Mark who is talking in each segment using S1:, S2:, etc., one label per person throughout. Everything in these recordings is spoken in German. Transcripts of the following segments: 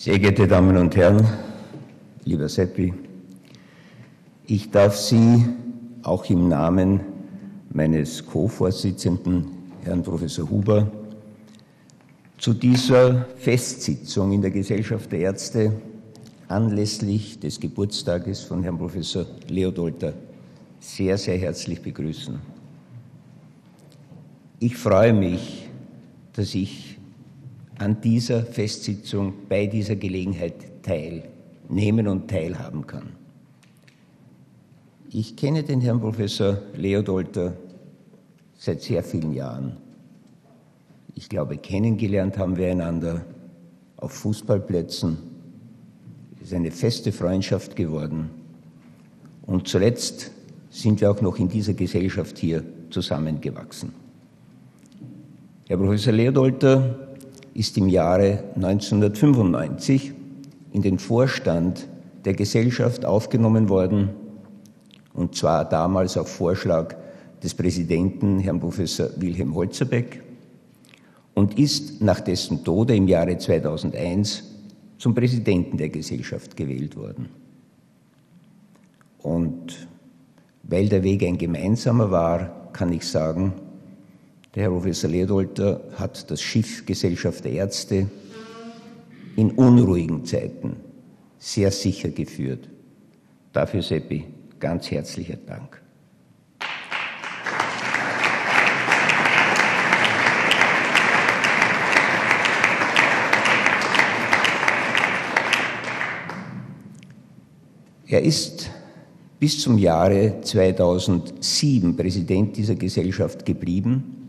S1: Sehr geehrte Damen und Herren, lieber Seppi, ich darf Sie auch im Namen meines Co-Vorsitzenden, Herrn Professor Huber, zu dieser Festsitzung in der Gesellschaft der Ärzte anlässlich des Geburtstages von Herrn Professor Leodolter sehr, sehr herzlich begrüßen. Ich freue mich, dass ich an dieser Festsitzung bei dieser Gelegenheit teilnehmen und teilhaben kann. Ich kenne den Herrn Professor Leodolter seit sehr vielen Jahren. Ich glaube, kennengelernt haben wir einander auf Fußballplätzen. Es ist eine feste Freundschaft geworden. Und zuletzt sind wir auch noch in dieser Gesellschaft hier zusammengewachsen. Herr Professor Leodolter ist im Jahre 1995 in den Vorstand der Gesellschaft aufgenommen worden, und zwar damals auf Vorschlag des Präsidenten, Herrn Professor Wilhelm Holzerbeck, und ist nach dessen Tode im Jahre 2001 zum Präsidenten der Gesellschaft gewählt worden. Und weil der Weg ein gemeinsamer war, kann ich sagen, der Herr Professor Leodolter hat das Schiff Gesellschaft der Ärzte in unruhigen Zeiten sehr sicher geführt. Dafür, Seppi, ganz herzlicher Dank. Er ist bis zum Jahre 2007 Präsident dieser Gesellschaft geblieben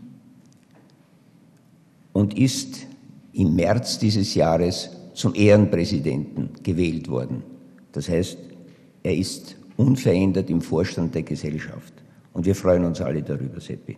S1: und ist im März dieses Jahres zum Ehrenpräsidenten gewählt worden. Das heißt, er ist unverändert im Vorstand der Gesellschaft. Und wir freuen uns alle darüber, Seppi.